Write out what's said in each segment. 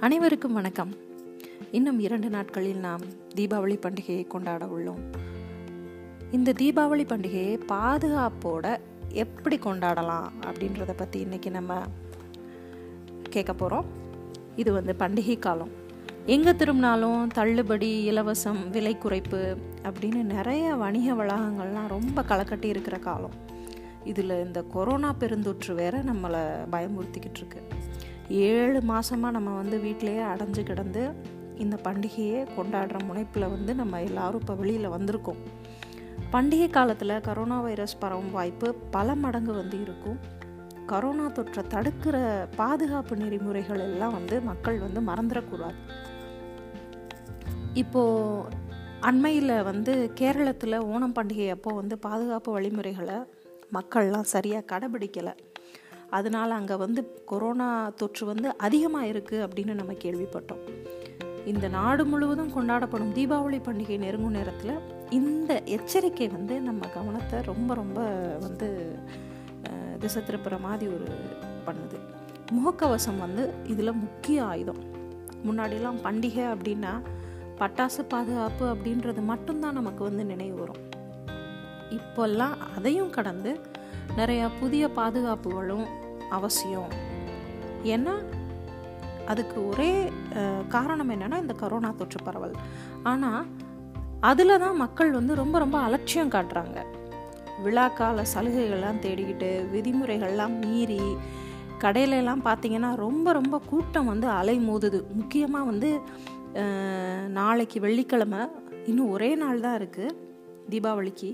அனைவருக்கும் வணக்கம். இன்னும் இரண்டு நாட்களில் நாம் தீபாவளி பண்டிகையை கொண்டாட உள்ளோம். இந்த தீபாவளி பண்டிகையை பாதுகாப்போட எப்படி கொண்டாடலாம் அப்படின்றத பற்றி இன்னைக்கு நம்ம கேட்க போகிறோம் இது வந்து பண்டிகை காலம். எங்கே திரும்பினாலும் தள்ளுபடி இலவசம் விலை குறைப்பு அப்படின்னு நிறைய வணிக வளாகங்கள்லாம் ரொம்ப களைக்கட்டி இருக்கிற காலம். இதில் இந்த கொரோனா பெருந்தொற்று வேற நம்மளை பயமுறுத்திக்கிட்டு இருக்கு. ஏழு மாதமாக நம்ம வந்து வீட்டிலையே அடைஞ்சு கிடந்து இந்த பண்டிகையை கொண்டாடுற முனைப்பில் வந்து நம்ம எல்லாரும் இப்போ வெளியில் வந்திருக்கோம். பண்டிகை காலத்தில் கரோனா வைரஸ் பரவும் வாய்ப்பு பல மடங்கு வந்து இருக்கும். கரோனா தொற்றை தடுக்கிற பாதுகாப்பு நெறிமுறைகள் எல்லாம் வந்து மக்கள் வந்து மறந்துடக்கூடாது. இப்போது அண்மையில் வந்து கேரளத்தில் ஓணம் பண்டிகை அப்போ வந்து பாதுகாப்பு வழிமுறைகளை மக்கள்லாம் சரியாக கடைபிடிக்கலை. அதனால் அங்கே வந்து கொரோனா தொற்று வந்து அதிகமாக இருக்குது அப்படின்னு நம்ம கேள்விப்பட்டோம். இந்த நாடு முழுவதும் கொண்டாடப்படும் தீபாவளி பண்டிகை நெருங்கும் நேரத்தில் இந்த எச்சரிக்கை வந்து நம்ம கவனத்தை ரொம்ப ரொம்ப வந்து திசை திருப்புற மாதிரி ஒரு பண்ணுது. முகக்கவசம் வந்து இதில் முக்கிய ஆயுதம். முன்னாடிலாம் பண்டிகை அப்படின்னா பட்டாசு பாதுகாப்பு அப்படின்றது மட்டும்தான் நமக்கு வந்து நினைவு வரும். இப்போல்லாம் அதையும் கடந்து நிறையா புதிய பாதுகாப்புகளும் அவசியம். ஏன்னா அதுக்கு ஒரே காரணம் என்னென்னா இந்த கரோனா தொற்று பரவல். ஆனால் அதில் தான் மக்கள் வந்து ரொம்ப ரொம்ப அலட்சியம் காட்டுறாங்க. விழாக்கால சலுகைகள்லாம் தேடிக்கிட்டு விதிமுறைகள்லாம் மீறி கடையிலலாம் பார்த்தீங்கன்னா ரொம்ப ரொம்ப கூட்டம் வந்து அலைமோதுது. முக்கியமாக வந்து நாளைக்கு வெள்ளிக்கிழமை இன்னும் ஒரே நாள் தான் இருக்குது தீபாவளிக்கு.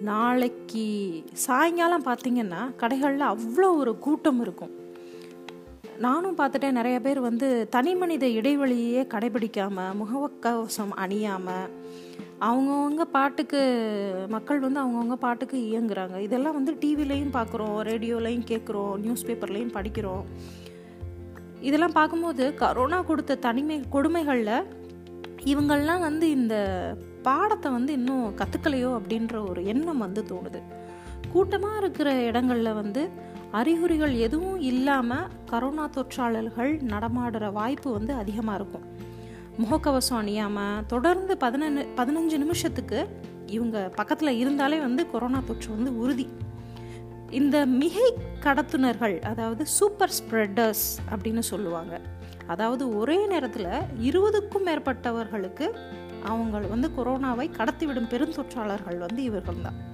நாளைக்கு சாயங்காலம் பார்த்தீங்கன்னா கடைகளில் அவ்வளோ ஒரு கூட்டம் இருக்கும். நானும் பார்த்துட்டேன் நிறைய பேர் வந்து தனி மனித இடைவெளியே கடைபிடிக்காமல் முகவக்கவசம் அணியாமல் அவங்கவுங்க பாட்டுக்கு மக்கள் வந்து அவங்கவுங்க பாட்டுக்கு இயங்குறாங்க. இதெல்லாம் வந்து டிவிலையும் பார்க்குறோம் ரேடியோலையும் கேட்குறோம் நியூஸ் பேப்பர்லையும் படிக்கிறோம். இதெல்லாம் பார்க்கும்போது கரோனா கொடுத்த தனிமை கொடுமைகளில் இவங்கள்லாம் வந்து இந்த பாடத்தை வந்து இன்னும் கற்றுக்கலையோ அப்படின்ற ஒரு எண்ணம் வந்து தோணுது. கூட்டமாக இருக்கிற இடங்களில் வந்து அறிகுறிகள் எதுவும் இல்லாமல் கரோனா தொற்றாளர்கள் நடமாடுற வாய்ப்பு வந்து அதிகமாக இருக்கும். முகக்கவசம் அணியாமல் தொடர்ந்து பதினஞ்சு பதினஞ்சு நிமிஷத்துக்கு இவங்க பக்கத்தில் இருந்தாலே வந்து கொரோனா தொற்று வந்து உறுதி. இந்த மிகை கடத்துனர்கள் அதாவது சூப்பர் ஸ்ப்ரெட்டர்ஸ் அப்படின்னு சொல்லுவாங்க. அதாவது ஒரே நேரத்தில் இருபதுக்கும் மேற்பட்டவர்களுக்கு அவங்க வந்து கொரோனாவை கடத்திவிடும் பெருந்தொற்றாளர்கள் வந்து இவர்கள் தான்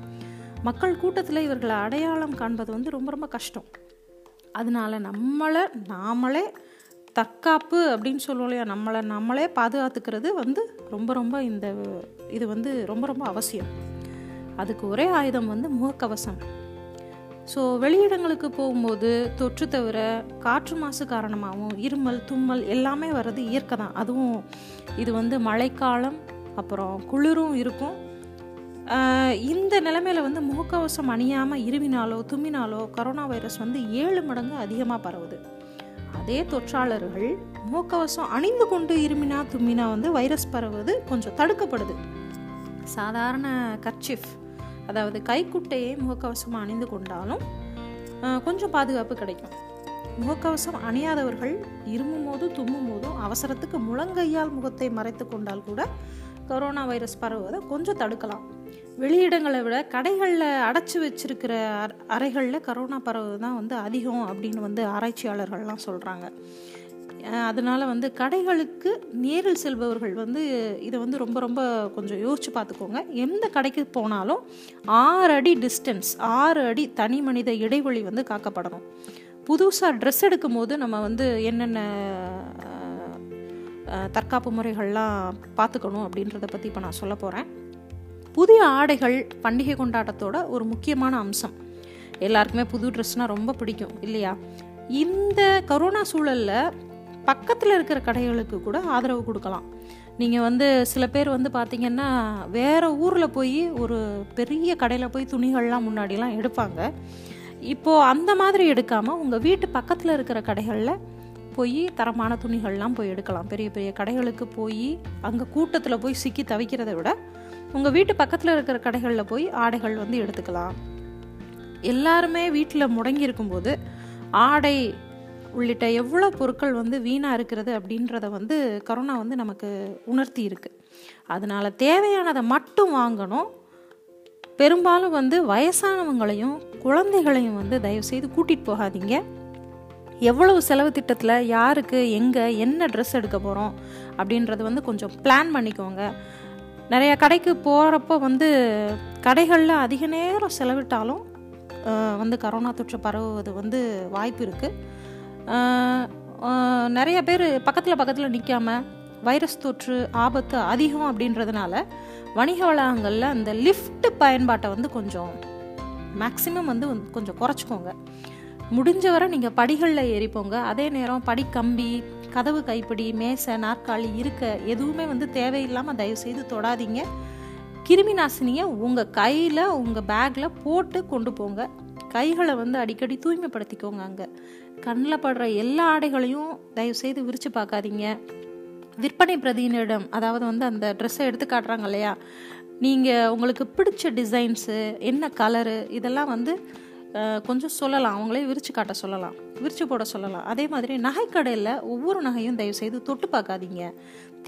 மக்கள் கூட்டத்தில் இவர்களை அடையாளம் காண்பது வந்து ரொம்ப ரொம்ப கஷ்டம். அதனால நம்மளை நாமளே தற்காப்பு அப்படின்னு சொல்லுவோம் இல்லையா? நம்மளை நம்மளே பாதுகாத்துக்கிறது வந்து ரொம்ப ரொம்ப இந்த இது வந்து ரொம்ப ரொம்ப அவசியம். அதுக்கு ஒரே ஆயுதம் வந்து முகக்கவசம். ஸோ வெளியிடங்களுக்கு போகும்போது தொற்று தவிர காற்று மாசு காரணமாகவும் இருமல் தும்மல் எல்லாமே வர்றது இயற்கை தான். அதுவும் இது வந்து மழைக்காலம் அப்புறம் குளிரும் இருக்கும். இந்த நிலைமையில் வந்து முகக்கவசம் அணியாமல் இருமினாலோ தும்மினாலோ கரோனா வைரஸ் வந்து ஏழு மடங்கு அதிகமாக பரவுது. அதே தொற்றாளர்கள் முகக்கவசம் அணிந்து கொண்டு இருமினா தும்மினா வந்து வைரஸ் பரவுவது கொஞ்சம் தடுக்கப்படுது. சாதாரண கர்ச்சிஃப். அதாவது கைக்குட்டையை முகக்கவசம் அணிந்து கொண்டாலும் கொஞ்சம் பாதுகாப்பு கிடைக்கும். முகக்கவசம் அணியாதவர்கள் இருமும் போதும் தும்மும் போதும் அவசரத்துக்கு முழங்கையால் முகத்தை மறைத்து கொண்டால் கூட கொரோனா வைரஸ் பரவுவதை கொஞ்சம் தடுக்கலாம். வெளியிடங்களை விட கடைகளில் அடைச்சி வச்சிருக்கிற அறைகளில் கரோனா பரவு தான் வந்து அதிகம் அப்படின்னு வந்து ஆராய்ச்சியாளர்கள்லாம் சொல்கிறாங்க அதனால் வந்து கடைகளுக்கு நேரில் செல்பவர்கள் வந்து இதை வந்து ரொம்ப ரொம்ப கொஞ்சம் யோசித்து பார்த்துக்கோங்க. எந்த கடைக்கு போனாலும் ஆறு அடி டிஸ்டன்ஸ் ஆறு அடி தனி மனித இடைவெளி வந்து காக்கப்படணும். புதுசாக ட்ரெஸ் எடுக்கும் போது நம்ம வந்து என்னென்ன தற்காப்பு முறைகள்லாம் பார்த்துக்கணும் அப்படின்றத பற்றி இப்போ நான் சொல்ல போகிறேன் புதிய ஆடைகள் பண்டிகை கொண்டாட்டத்தோட ஒரு முக்கியமான அம்சம். எல்லாருக்குமே புது ட்ரெஸ்னால் ரொம்ப பிடிக்கும் இல்லையா? இந்த கரோனா சூழலில் பக்கத்தில் இருக்கிற கடைகளுக்கு கூட ஆதரவு கொடுக்கலாம். நீங்கள் வந்து சில பேர் வந்து பார்த்திங்கன்னா வேறு ஊரில் போய் ஒரு பெரிய கடையில் போய் துணிகள்லாம் முன்னாடிலாம் எடுப்பாங்க. இப்போது அந்த மாதிரி எடுக்காமல் உங்கள் வீட்டு பக்கத்தில் இருக்கிற கடைகளில் போய் தரமான துணிகள்லாம் போய் எடுக்கலாம். பெரிய பெரிய கடைகளுக்கு போய் அங்கே கூட்டத்தில் போய் சிக்கி தவிக்கிறத விட உங்கள் வீட்டு பக்கத்தில் இருக்கிற கடைகளில் போய் ஆடைகள் வந்து எடுத்துக்கலாம். எல்லாருமே வீட்டில் முடங்கி இருக்கும்போது ஆடை உள்ளிட்ட எவ்வளோ பொருட்கள் வந்து வீணாக இருக்கிறது அப்படின்றத வந்து கரோனா வந்து நமக்கு உணர்த்தி இருக்கு. அதனால் தேவையானதை மட்டும் வாங்கணும். பெரும்பாலும் வந்து வயசானவங்களையும் குழந்தைகளையும் வந்து தயவுசெய்து கூட்டிகிட்டு போகாதீங்க. எவ்வளவு செலவு திட்டத்தில் யாருக்கு எங்கே என்ன ட்ரெஸ் எடுக்க போகிறோம் அப்படின்றது வந்து கொஞ்சம் பிளான் பண்ணிக்கோங்க. நிறைய கடைக்கு போகிறப்போ வந்து கடைகளில் அதிக நேரம் செலவிட்டாலும் வந்து கரோனா தொற்று பரவுவது வந்து வாய்ப்பு இருக்குது நிறைய பேர் பக்கத்தில் பக்கத்தில் நிற்காம வைரஸ் தொற்று ஆபத்து அதிகம் அப்படின்றதுனால வணிக வளாகங்களில் அந்த லிஃப்ட் பயன்பாட்டை வந்து கொஞ்சம் மேக்சிமம் வந்து கொஞ்சம் குறைச்சிக்கோங்க. முடிஞ்ச வரை நீங்கள் படிகளில் ஏறிப்போங்க. அதே நேரம் படிக்கம்பி கதவு கைப்பிடி மேசை நாற்காலி இருக்க எதுவுமே வந்து தேவையில்லாமல் தயவுசெய்து தொடாதீங்க. கிருமி நாசினியை உங்கள் கையில் உங்கள் பேக்கில் போட்டு கொண்டு போங்க. கைகளை வந்து அடிக்கடி தூய்மைப்படுத்திக்கோங்க அங்கே. கண்ணில் படுற எல்லா ஆடைகளையும் தயவு செய்து விரித்து பார்க்காதீங்க. விற்பனை பிரதியினிடம் அதாவது வந்து அந்த ட்ரெஸ்ஸை எடுத்து காட்டுறாங்க இல்லையா? நீங்கள் உங்களுக்கு பிடிச்ச டிசைன்ஸு என்ன கலரு இதெல்லாம் வந்து கொஞ்சம் சொல்லலாம். அவங்களே விரித்து காட்ட சொல்லலாம். விரித்து போட சொல்லலாம். அதே மாதிரி நகைக்கடையில் ஒவ்வொரு நகையும் தயவு செய்து தொட்டு பார்க்காதீங்க.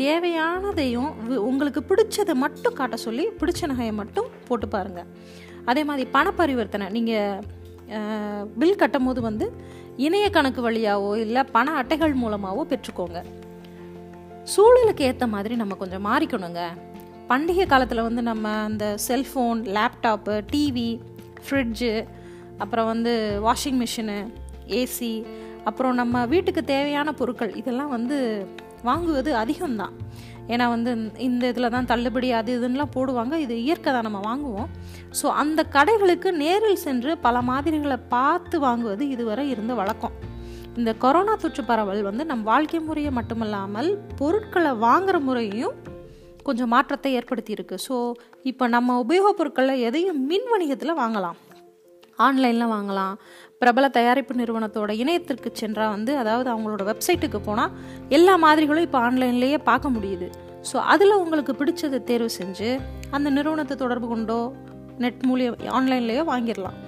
தேவையானதையும் உங்களுக்கு பிடிச்சதை மட்டும் காட்ட சொல்லி பிடிச்ச நகையை மட்டும் போட்டு பாருங்கள் அதே மாதிரி பண பரிவர்த்தனை நீங்கள் பில் கட்டும் போது வந்து இணைய கணக்கு வழியாவோ இல்லை பண அட்டைகள் மூலமாகவோ பெற்றுக்கோங்க. சூழலுக்கு ஏற்ற மாதிரி நம்ம கொஞ்சம் மாறிக்கணுங்க. பண்டிகை காலத்தில் வந்து நம்ம அந்த செல்ஃபோன் லேப்டாப்பு டிவி ஃப்ரிட்ஜு அப்புறம் வந்து வாஷிங் மிஷினு ஏசி அப்புறம் நம்ம வீட்டுக்கு தேவையான பொருட்கள் இதெல்லாம் வந்து வாங்குவது அதிகம்தான். ஏன்னா வந்து இந்த இதில் தான் தள்ளுபடி அது இதுன்னெலாம் போடுவாங்க. இது இயற்கை தான் நம்ம வாங்குவோம். ஸோ அந்த கடைகளுக்கு நேரில் சென்று பல மாதிரிகளை பார்த்து வாங்குவது இதுவரை இருந்த வழக்கம். இந்த கொரோனா தொற்று பரவல் வந்து நம் வாழ்க்கை முறையை மட்டுமல்லாமல் பொருட்களை வாங்குற முறையும் கொஞ்சம் மாற்றத்தை ஏற்படுத்தியிருக்கு ஸோ இப்போ நம்ம உபயோகப் பொருட்களை எதையும் மின் வணிகத்தில் வாங்கலாம். ஆன்லைனில் வாங்கலாம். பிரபல தயாரிப்பு நிறுவனத்தோட இணையத்திற்கு சென்றால் வந்து அதாவது அவங்களோட வெப்சைட்டுக்கு போனால் எல்லா மாதிரிகளும் இப்போ ஆன்லைன்லேயே பார்க்க முடியுது. ஸோ அதில் உங்களுக்கு பிடிச்சதை தேர்வு செஞ்சு அந்த நிறுவனத்தை தொடர்பு கொண்டோ நெட் மூலியம் ஆன்லைன்லேயோ வாங்கிடலாம்.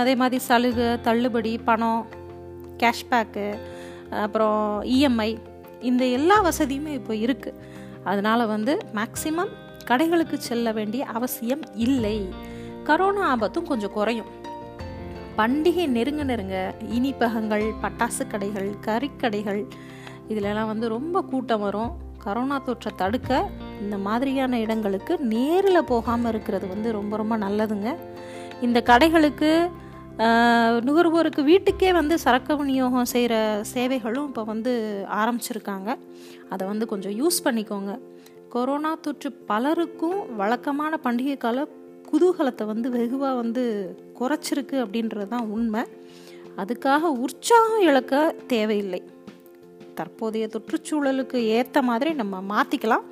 அதே மாதிரி சலுகை தள்ளுபடி பணம் கேஷ்பேக்கு அப்புறம் இஎம்ஐ இந்த எல்லா வசதியுமே இப்போ இருக்குது அதனால் வந்து மேக்சிமம் கடைகளுக்கு செல்ல வேண்டிய அவசியம் இல்லை. கரோனா ஆபத்தும் கொஞ்சம் குறையும். பண்டிகை நெருங்க நெருங்க இனிப்பகங்கள் பட்டாசு கடைகள் கறிக்கடைகள் இதிலெல்லாம் வந்து ரொம்ப கூட்டம் வரும். கரோனா தொற்றை தடுக்க இந்த மாதிரியான இடங்களுக்கு நேரில் போகாமல் இருக்கிறது வந்து ரொம்ப ரொம்ப நல்லதுங்க. இந்த கடைகளுக்கு நுகர்வோருக்கு வீட்டுக்கே வந்து சரக்கு விநியோகம் செய்கிற சேவைகளும் இப்போ வந்து ஆரம்பிச்சிருக்காங்க. அதை வந்து கொஞ்சம் யூஸ் பண்ணிக்கோங்க. கொரோனா தொற்று பலருக்கும் வழக்கமான பண்டிகை கால குதூகலத்தை வந்து வெகுவாக வந்து குறைச்சிருக்கு அப்படின்றது தான் உண்மை. அதுக்காக உற்சாகம் இழக்க தேவையில்லை. தற்போதைய சுற்றுச்சூழலுக்கு ஏற்ற மாதிரி நம்ம மாற்றிக்கலாம்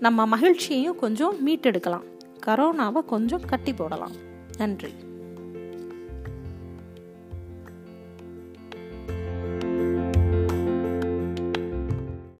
நம்ம மகிழ்ச்சியையும் கொஞ்சம் மீட்டெடுக்கலாம். கரோனாவை கொஞ்சம் கட்டி போடலாம். நன்றி.